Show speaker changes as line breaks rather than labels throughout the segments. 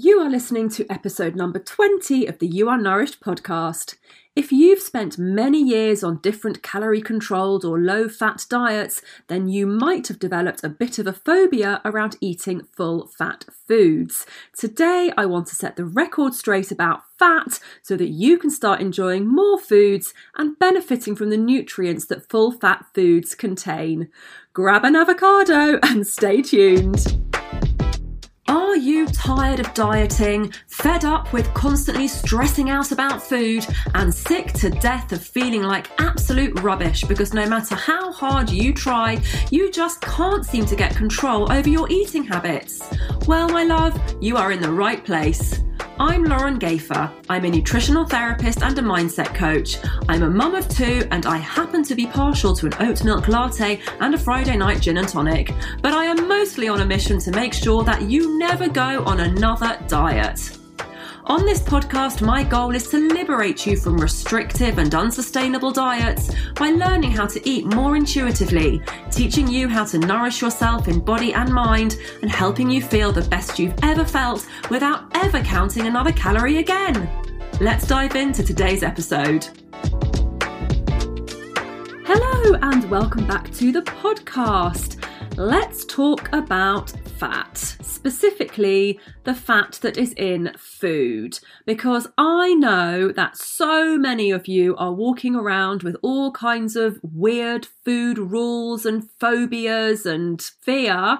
You are listening to episode number 20 of the You Are Nourished podcast. If you've spent many years on different calorie controlled or low fat diets, then you might have developed a bit of a phobia around eating full fat foods. Today, I want to set the record straight about fat so that you can start enjoying more foods and benefiting from the nutrients that full fat foods contain. Grab an avocado and stay tuned. Are you tired of dieting, fed up with constantly stressing out about food, and sick to death of feeling like absolute rubbish because no matter how hard you try, you just can't seem to get control over your eating habits? Well, my love, you are in the right place. I'm Lauren Gayfer. I'm a nutritional therapist and a mindset coach. I'm a mum of two and I happen to be partial to an oat milk latte and a Friday night gin and tonic. But I am mostly on a mission to make sure that you never go on another diet. On this podcast, my goal is to liberate you from restrictive and unsustainable diets by learning how to eat more intuitively, teaching you how to nourish yourself in body and mind, and helping you feel the best you've ever felt without ever counting another calorie again. Let's dive into today's episode. Hello, and welcome back to the podcast. Let's talk about fat, specifically the fat that is in food, because I know that so many of you are walking around with all kinds of weird food rules and phobias and fear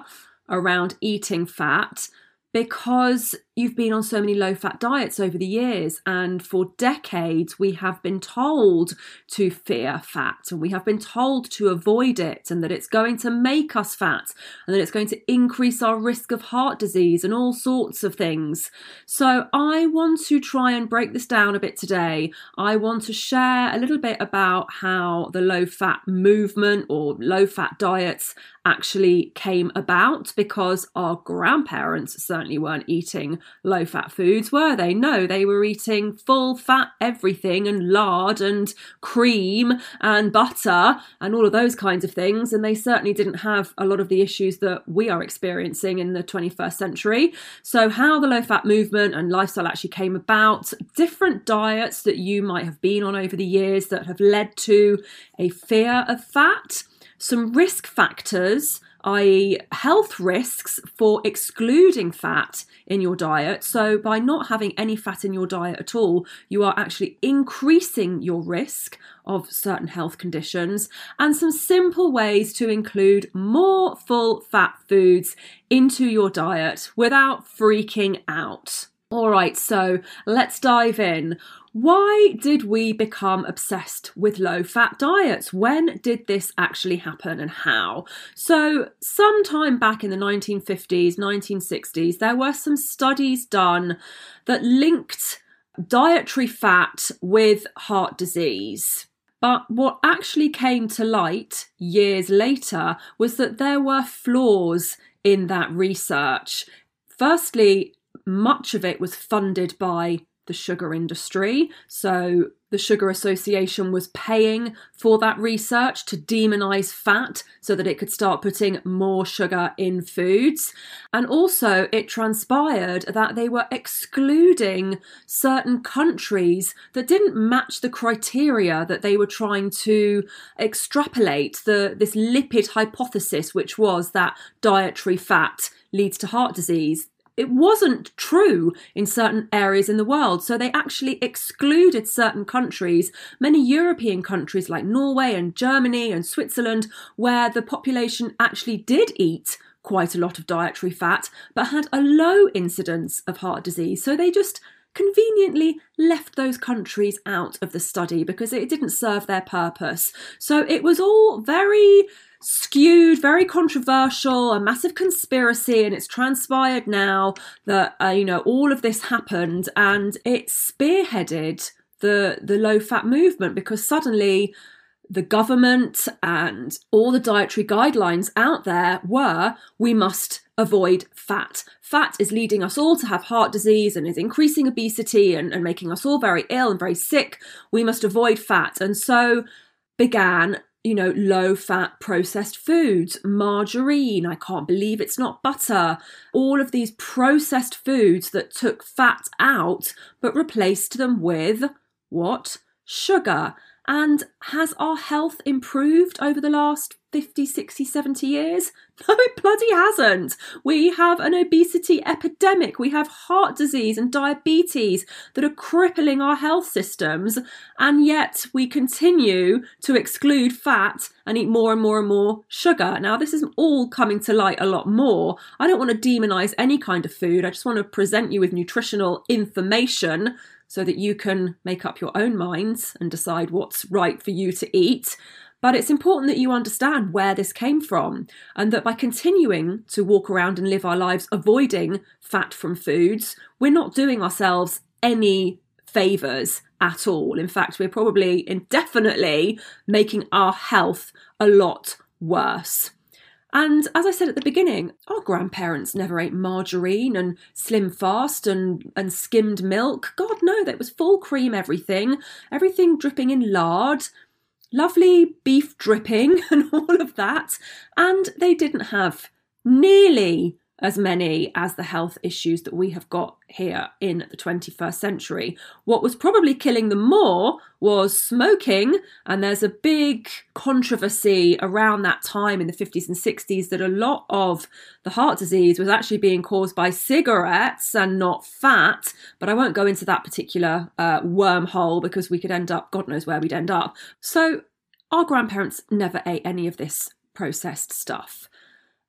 around eating fat because you've been on so many low fat diets over the years and for decades we have been told to fear fat and we have been told to avoid it and that it's going to make us fat and that it's going to increase our risk of heart disease and all sorts of things. So i want to try and break this down a bit today. I want to share a little bit about how the low fat movement or low fat diets actually came about because our grandparents certainly weren't eating low fat foods, were they? No, they were eating full fat everything and lard and cream and butter and all of those kinds of things. And they certainly didn't have a lot of the issues that we are experiencing in the 21st century. So, how the low fat movement and lifestyle actually came about, different diets that you might have been on over the years that have led to a fear of fat, some risk factors i.e., health risks for excluding fat in your diet. So, by not having any fat in your diet at all, you are actually increasing your risk of certain health conditions, and some simple ways to include more full fat foods into your diet without freaking out. All right, so let's dive in. Why did we become obsessed with low fat diets? When did this actually happen and how? So, sometime back in the 1950s, 1960s, there were some studies done that linked dietary fat with heart disease. But what actually came to light years later was that there were flaws in that research. Firstly, much of it was funded by the sugar industry. So the Sugar Association was paying for that research to demonize fat so that it could start putting more sugar in foods. And also, it transpired that they were excluding certain countries that didn't match the criteria that they were trying to extrapolate the, this lipid hypothesis, which was that dietary fat leads to heart disease it wasn't true in certain areas in the world. So they actually excluded certain countries, many European countries like Norway and Germany and Switzerland, where the population actually did eat quite a lot of dietary fat, but had a low incidence of heart disease. So they just conveniently left those countries out of the study because it didn't serve their purpose. So it was all very skewed, very controversial, a massive conspiracy, and it's transpired now that uh, you know all of this happened, and it spearheaded the the low fat movement because suddenly the government and all the dietary guidelines out there were we must avoid fat. Fat is leading us all to have heart disease and is increasing obesity and, and making us all very ill and very sick. We must avoid fat. And so began you know, low fat processed foods, margarine. I can't believe it's not butter. All of these processed foods that took fat out but replaced them with what? Sugar. And has our health improved over the last 50, 60, 70 years? No, it bloody hasn't. We have an obesity epidemic. We have heart disease and diabetes that are crippling our health systems. And yet we continue to exclude fat and eat more and more and more sugar. Now, this is all coming to light a lot more. I don't want to demonize any kind of food. I just want to present you with nutritional information so that you can make up your own minds and decide what's right for you to eat. But it's important that you understand where this came from, and that by continuing to walk around and live our lives avoiding fat from foods, we're not doing ourselves any favours at all. In fact, we're probably indefinitely making our health a lot worse. And as I said at the beginning, our grandparents never ate margarine and slim fast and, and skimmed milk. God, no, that was full cream everything, everything dripping in lard, lovely beef dripping and all of that. And they didn't have nearly as many as the health issues that we have got here in the 21st century. What was probably killing them more was smoking, and there's a big controversy around that time in the 50s and 60s that a lot of the heart disease was actually being caused by cigarettes and not fat. But I won't go into that particular uh, wormhole because we could end up, God knows where we'd end up. So, our grandparents never ate any of this processed stuff.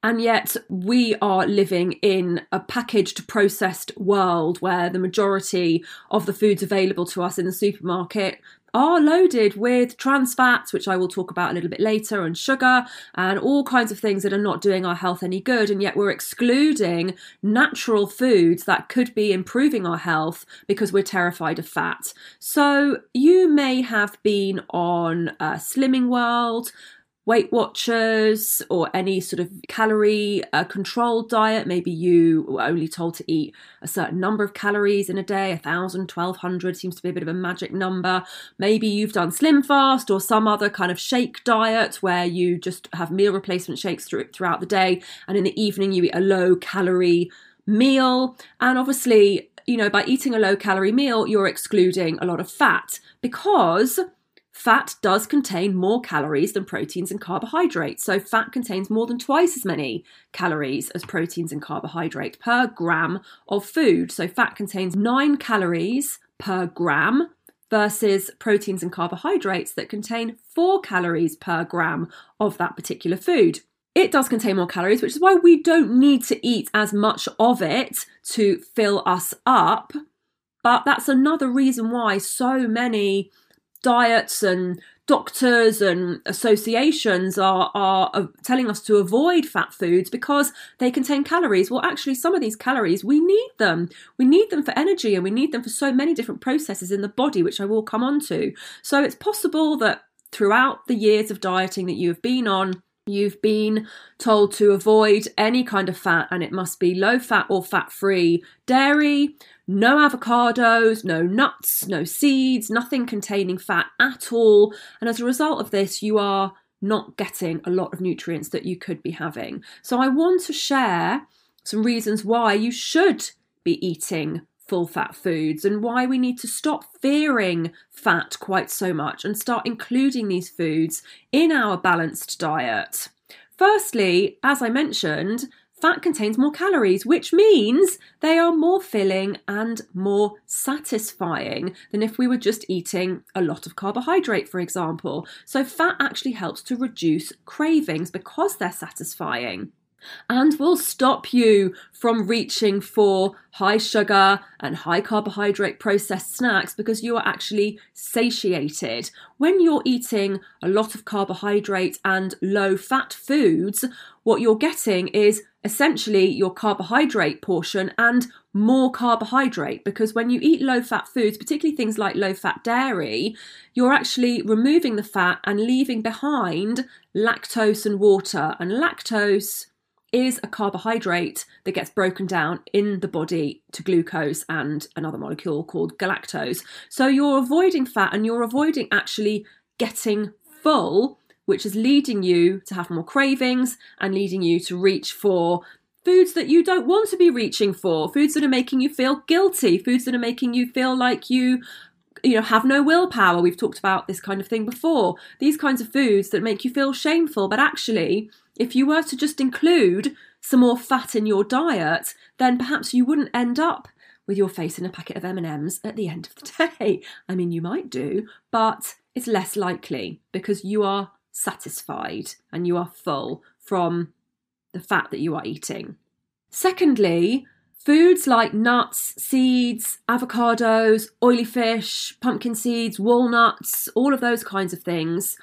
And yet, we are living in a packaged, processed world where the majority of the foods available to us in the supermarket are loaded with trans fats, which I will talk about a little bit later, and sugar, and all kinds of things that are not doing our health any good. And yet, we're excluding natural foods that could be improving our health because we're terrified of fat. So, you may have been on a Slimming World Weight Watchers or any sort of calorie uh, controlled diet. Maybe you were only told to eat a certain number of calories in a day, a thousand, twelve hundred seems to be a bit of a magic number. Maybe you've done Slim Fast or some other kind of shake diet where you just have meal replacement shakes through, throughout the day, and in the evening you eat a low calorie meal. And obviously, you know, by eating a low calorie meal, you're excluding a lot of fat because Fat does contain more calories than proteins and carbohydrates, so fat contains more than twice as many calories as proteins and carbohydrate per gram of food. So fat contains 9 calories per gram versus proteins and carbohydrates that contain 4 calories per gram of that particular food. It does contain more calories, which is why we don't need to eat as much of it to fill us up. But that's another reason why so many diets and doctors and associations are, are, telling us to avoid fat foods because they contain calories. Well, actually, some of these calories, we need them. We need them for energy and we need them for so many different processes in the body, which I will come on to. So it's possible that throughout the years of dieting that you have been on, You've been told to avoid any kind of fat, and it must be low fat or fat free dairy, no avocados, no nuts, no seeds, nothing containing fat at all. And as a result of this, you are not getting a lot of nutrients that you could be having. So, I want to share some reasons why you should be eating full fat foods and why we need to stop fearing fat quite so much and start including these foods in our balanced diet. Firstly, as I mentioned, fat contains more calories, which means they are more filling and more satisfying than if we were just eating a lot of carbohydrate, for example. So, fat actually helps to reduce cravings because they're satisfying and will stop you from reaching for high sugar and high carbohydrate processed snacks because you are actually satiated. When you're eating a lot of carbohydrate and low fat foods, what you're getting is essentially your carbohydrate portion and more carbohydrate because when you eat low fat foods, particularly things like low fat dairy, you're actually removing the fat and leaving behind lactose and water. And lactose is a carbohydrate that gets broken down in the body to glucose and another molecule called galactose. So you're avoiding fat and you're avoiding actually getting full which is leading you to have more cravings and leading you to reach for foods that you don't want to be reaching for, foods that are making you feel guilty, foods that are making you feel like you you know have no willpower we've talked about this kind of thing before these kinds of foods that make you feel shameful but actually if you were to just include some more fat in your diet then perhaps you wouldn't end up with your face in a packet of M&Ms at the end of the day i mean you might do but it's less likely because you are satisfied and you are full from the fat that you are eating. Secondly, foods like nuts, seeds, avocados, oily fish, pumpkin seeds, walnuts, all of those kinds of things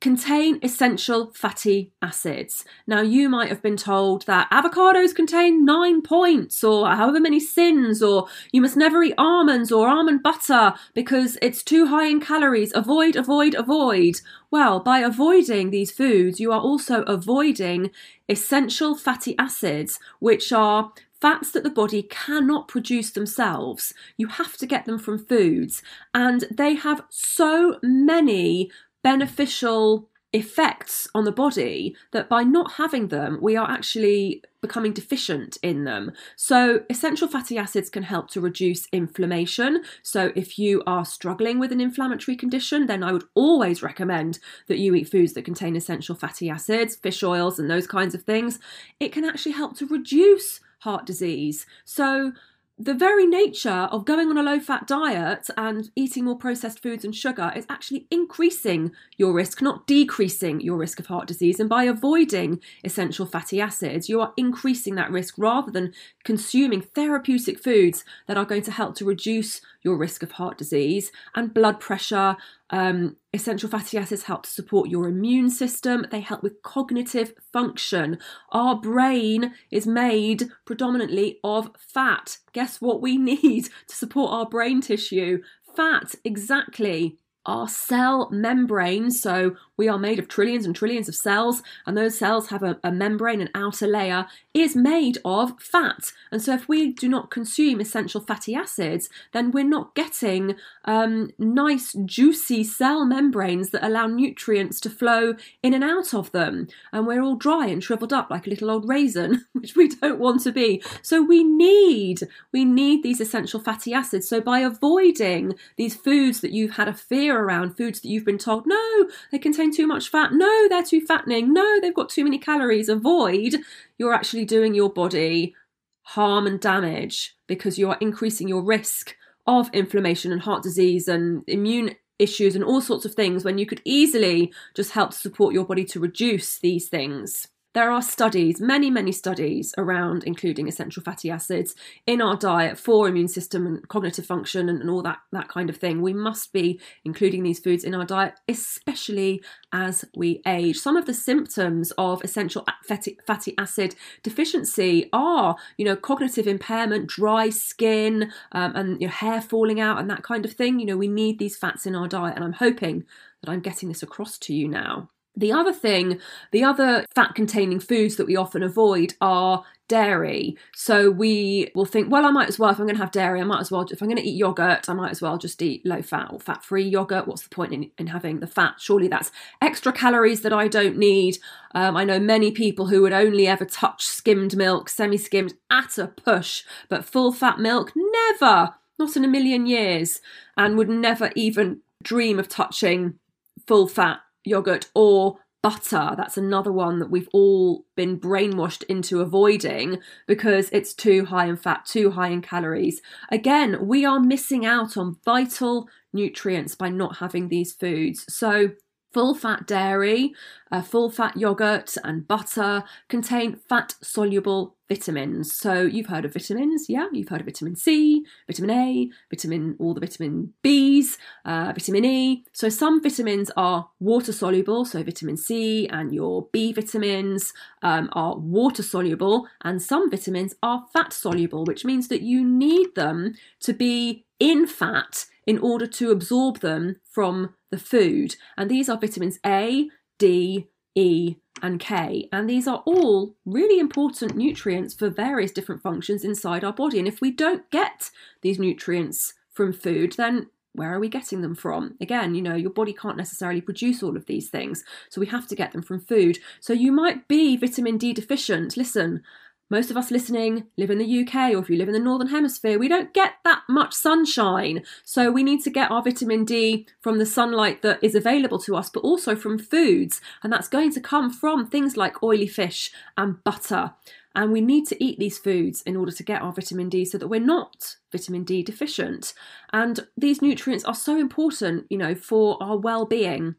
contain essential fatty acids. Now, you might have been told that avocados contain nine points or however many sins, or you must never eat almonds or almond butter because it's too high in calories. Avoid, avoid, avoid. Well, by avoiding these foods, you are also avoiding essential fatty acids, which are fats that the body cannot produce themselves. You have to get them from foods, and they have so many beneficial effects on the body that by not having them, we are actually becoming deficient in them. So, essential fatty acids can help to reduce inflammation. So, if you are struggling with an inflammatory condition, then I would always recommend that you eat foods that contain essential fatty acids, fish oils, and those kinds of things. It can actually help to reduce heart disease. So, the very nature of going on a low fat diet and eating more processed foods and sugar is actually increasing your risk, not decreasing your risk of heart disease. And by avoiding essential fatty acids, you are increasing that risk rather than consuming therapeutic foods that are going to help to reduce your risk of heart disease and blood pressure. Um, essential fatty acids help to support your immune system. They help with cognitive function. Our brain is made predominantly of fat. Guess what we need to support our brain tissue? Fat, exactly our cell membrane. So we are made of trillions and trillions of cells, and those cells have a, a, membrane, an outer layer, is made of fat. And so, if we do not consume essential fatty acids, then we're not getting um, nice, juicy cell membranes that allow nutrients to flow in and out of them. And we're all dry and shriveled up like a little old raisin, which we don't want to be. So, we need we need these essential fatty acids. So, by avoiding these foods that you've had a fear around, foods that you've been told no, they contain too much fat. No, they're too fattening. No, they've got too many calories. Avoid. You're actually doing your body harm and damage because you are increasing your risk of inflammation and heart disease and immune issues and all sorts of things when you could easily just help support your body to reduce these things. There are studies, many, many studies around including essential fatty acids in our diet for immune system and cognitive function and, and all that, that kind of thing. We must be including these foods in our diet, especially as we age. Some of the symptoms of essential fatty, fatty acid deficiency are, you know, cognitive impairment, dry skin, um, and your hair falling out, and that kind of thing. You know, we need these fats in our diet, and I'm hoping that I'm getting this across to you now. The other thing, the other fat containing foods that we often avoid are dairy. So we will think, well, I might as well, if I'm going to have dairy, I might as well, if I'm going to eat yogurt, I might as well just eat low fat or fat free yogurt. What's the point in, in having the fat? Surely that's extra calories that I don't need. Um, I know many people who would only ever touch skimmed milk, semi skimmed at a push, but full fat milk, never, not in a million years, and would never even dream of touching full fat yogurt or butter. That's another one that we've all been brainwashed into avoiding because it's too high in fat, too high in calories. Again, we are missing out on vital nutrients by not having these foods. So, Full fat dairy, uh, full fat yogurt, and butter contain fat soluble vitamins. So you've heard of vitamins, yeah? You've heard of vitamin C, vitamin A, vitamin, all the vitamin Bs, uh, vitamin E. So some vitamins are water soluble, so vitamin C and your B vitamins um, are water soluble, and some vitamins are fat soluble, which means that you need them to be in fat in order to absorb them from the food. And these are vitamins A, D, E, and K. And these are all really important nutrients for various different functions inside our body. And if we don't get these nutrients from food, then where are we getting them from? Again, you know, your body can't necessarily produce all of these things, so we have to get them from food. So you might be vitamin D deficient. Listen, most of us listening live in the UK, or if you live in the Northern Hemisphere, we don't get that much sunshine. So we need to get our vitamin D from the sunlight that is available to us, but also from foods. And that's going to come from things like oily fish and butter. And we need to eat these foods in order to get our vitamin D so that we're not vitamin D deficient. And these nutrients are so important, you know, for our well being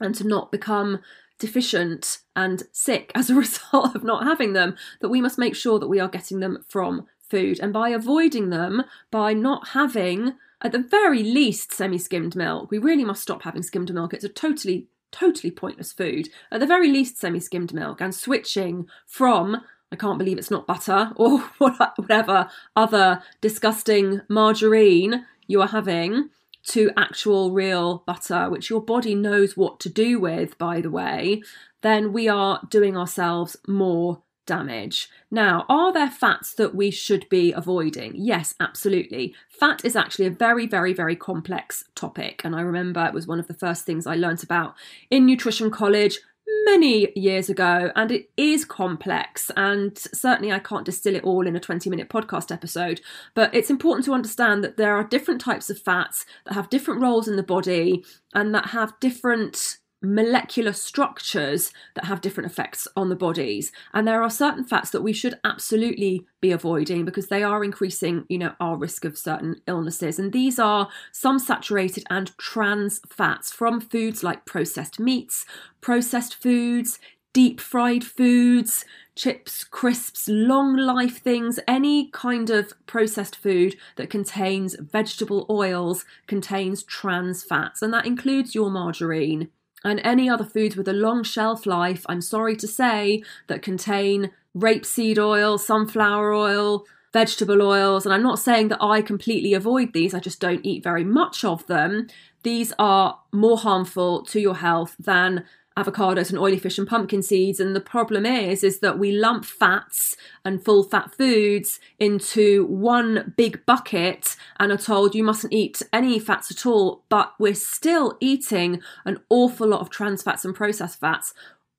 and to not become deficient and sick as a result of not having them, that we must make sure that we are getting them from food. And by avoiding them, by not having, at the very least, semi skimmed milk, we really must stop having skimmed milk. It's a totally, totally pointless food. At the very least, semi skimmed milk and switching from I can't believe it's not butter or whatever other disgusting margarine you are having to actual real butter, which your body knows what to do with, by the way, then we are doing ourselves more damage. Now, are there fats that we should be avoiding? Yes, absolutely. Fat is actually a very, very, very complex topic. And I remember it was one of the first things I learnt about in nutrition college many years ago, and it is complex. And certainly, I can't distill it all in a 20 minute podcast episode. But it's important to understand that there are different types of fats that have different roles in the body and that have different molecular structures that have different effects on the bodies. And there are certain fats that we should absolutely be avoiding because they are increasing you know our risk of certain illnesses. And these are some saturated and trans fats from foods like processed meats processed foods deep fried foods chips, crisps, long life things, any kind of processed food that contains vegetable oils contains trans fats, and that includes your margarine and any other foods with a long shelf life, I'm sorry to say, that contain rapeseed oil, sunflower oil, vegetable oils. And I'm not saying that I completely avoid these, I just don't eat very much of them. These are more harmful to your health than avocados and oily fish and pumpkin seeds and the problem is is that we lump fats and full fat foods into one big bucket and are told you mustn't eat any fats at all but we're still eating an awful lot of trans fats and processed fats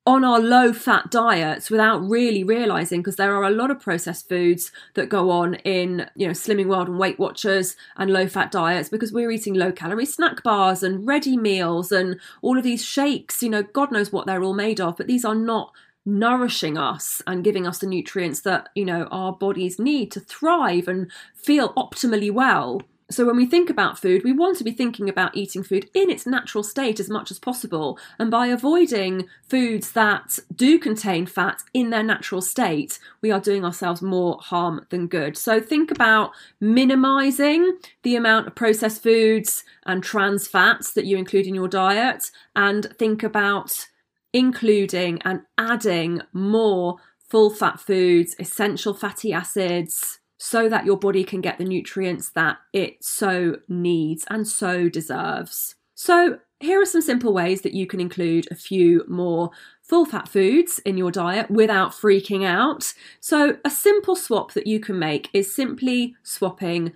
on our low fat diets without really realizing because there are a lot of processed foods that go on in you know slimming world and weight watchers and low fat diets because we're eating low calorie snack bars and ready meals and all of these shakes you know god knows what they're all made of but these are not nourishing us and giving us the nutrients that you know our bodies need to thrive and feel optimally well so, when we think about food, we want to be thinking about eating food in its natural state as much as possible. And by avoiding foods that do contain fat in their natural state, we are doing ourselves more harm than good. So, think about minimizing the amount of processed foods and trans fats that you include in your diet, and think about including and adding more full fat foods, essential fatty acids so that your body can get the nutrients that it so needs and so deserves. So, here are some simple ways that you can include a few more full fat foods in your diet without freaking out. So, a simple swap that you can make is simply swapping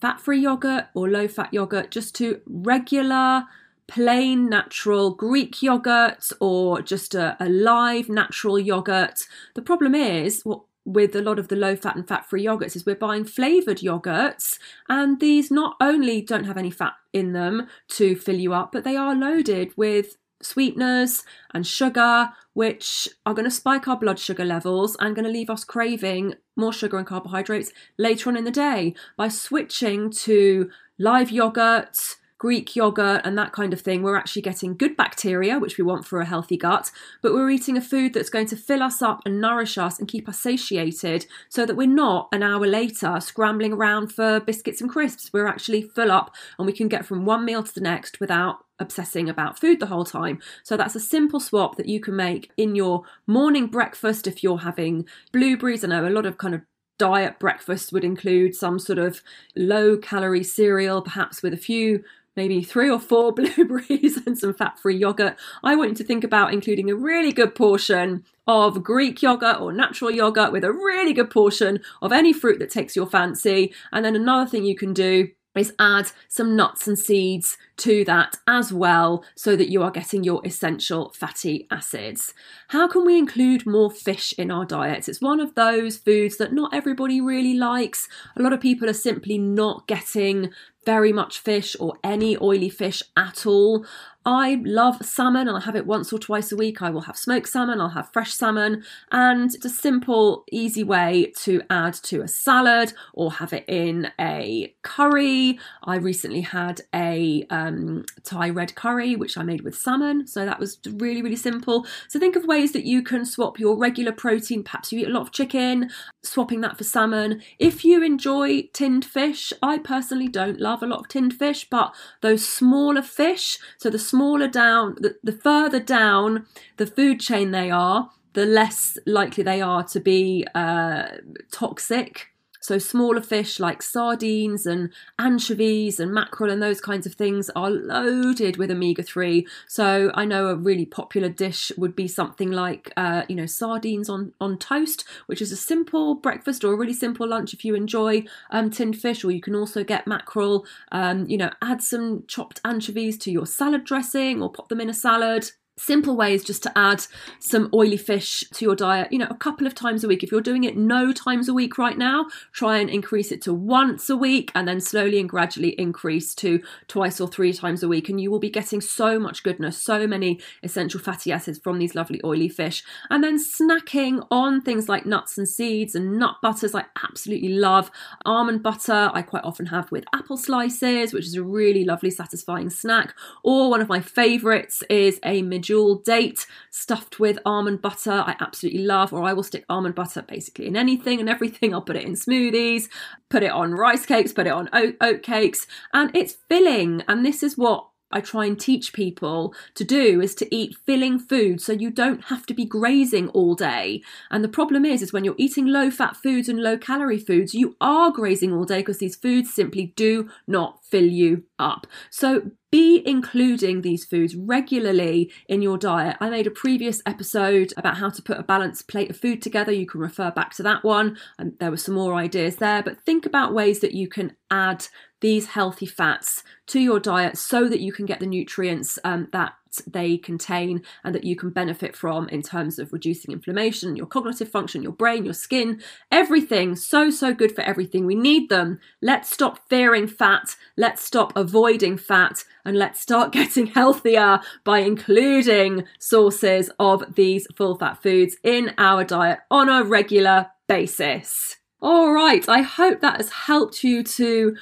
fat free yogurt or low fat yogurt just to regular plain natural Greek yogurt or just a, a, live natural yogurt. The problem is, what with a lot of the low fat and fat free yogurts is we're buying flavored yogurts and these not only don't have any fat in them to fill you up but they are loaded with sweeteners and sugar which are going to spike our blood sugar levels and going to leave us craving more sugar and carbohydrates later on in the day by switching to live yogurt Greek yogurt and that kind of thing, we're actually getting good bacteria, which we want for a healthy gut, but we're eating a food that's going to fill us up and nourish us and keep us satiated so that we're not an hour later scrambling around for biscuits and crisps. We're actually full up and we can get from one meal to the next without obsessing about food the whole time. So that's a simple swap that you can make in your morning breakfast if you're having blueberries. I know a lot of kind of diet breakfast would include some sort of low calorie cereal, perhaps with a few maybe three or four blueberries and some fat free yogurt. I want you to think about including a really good portion of Greek yogurt or natural yogurt with a really good portion of any fruit that takes your fancy. And then another thing you can do is add some nuts and seeds to that as well so that you are getting your essential fatty acids. How can we include more fish in our diets? It's one of those foods that not everybody really likes. A lot of people are simply not getting very much fish or any oily fish at all. I love salmon and I have it once or twice a week. I will have smoked salmon, I'll have fresh salmon, and it's a simple, easy way to add to a salad or have it in a curry. I recently had a um, Thai red curry, which I made with salmon, so that was really, really simple. So think of ways that you can swap your regular protein. Perhaps you eat a lot of chicken, swapping that for salmon. If you enjoy tinned fish, I personally don't love a lot of tinned fish, but those smaller fish, so the smaller down, the, the further down the food chain they are, the less likely they are to be uh, toxic so, smaller fish like sardines and anchovies and mackerel and those kinds of things are loaded with omega 3. So, I know a really popular dish would be something like, uh, you know, sardines on, on toast, which is a simple breakfast or a really simple lunch if you enjoy um, tinned fish, or you can also get mackerel. Um, you know, add some chopped anchovies to your salad dressing or pop them in a salad simple way is just to add some oily fish to your diet you know a couple of times a week. If you're doing it no times a week right now try and increase it to once a week and then slowly and gradually increase to twice or three times a week. And you will be getting so much goodness so many essential fatty acids from these lovely oily fish. And then snacking on things like nuts and seeds and nut butters. I absolutely love almond butter. I quite often have with apple slices which is a really lovely satisfying snack. Or one of my favorites is a mid medjool date stuffed with almond butter. I absolutely love, or I will stick almond butter basically in anything and everything. I'll put it in smoothies, put it on rice cakes, put it on oat, oat cakes, and it's filling. And this is what I try and teach people to do is to eat filling food so you don't have to be grazing all day. And the problem is is when you're eating low fat foods and low calorie foods, you are grazing all day because these foods simply do not fill you up. So be including these foods regularly in your diet. I made a previous episode about how to put a balanced plate of food together. You can refer back to that one, and there were some more ideas there. But think about ways that you can add these healthy fats to your diet so that you can get the nutrients um, that they contain and that you can benefit from in terms of reducing inflammation, your cognitive function, your brain, your skin, everything. So, so good for everything. We need them. Let's stop fearing fat. Let's stop avoiding fat and let's start getting healthier by including sources of these full fat foods in our diet on a regular basis. All right, I hope that has helped you to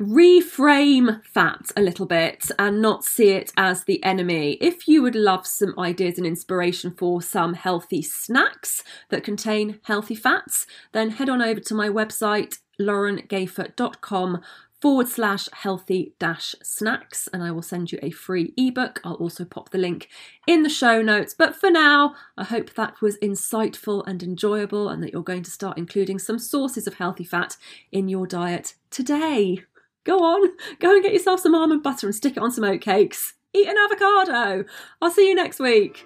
reframe fat a little bit and not see it as the enemy. If you would love some ideas and inspiration for some healthy snacks that contain healthy fats, then head on over to my website laurengayfer.com forward slash healthy dash snacks and I will send you a free ebook. I'll also pop the link in the show notes. But for now, I hope that was insightful and enjoyable and that you're going to start including some sources of healthy fat in your diet today. Go on, go and get yourself some almond butter and stick it on some oatcakes. Eat an avocado. I'll see you next week.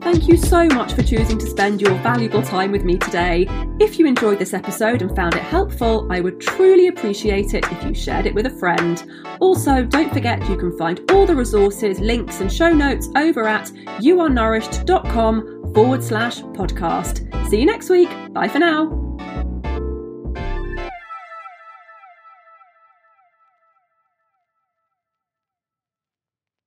Thank you so much for choosing to spend your valuable time with me today. If you enjoyed this episode and found it helpful, I would truly appreciate it if you shared it with a friend. Also, don't forget you can find all the resources, links, and show notes over at youarenourished.com forward slash podcast. See you next week. Bye for now.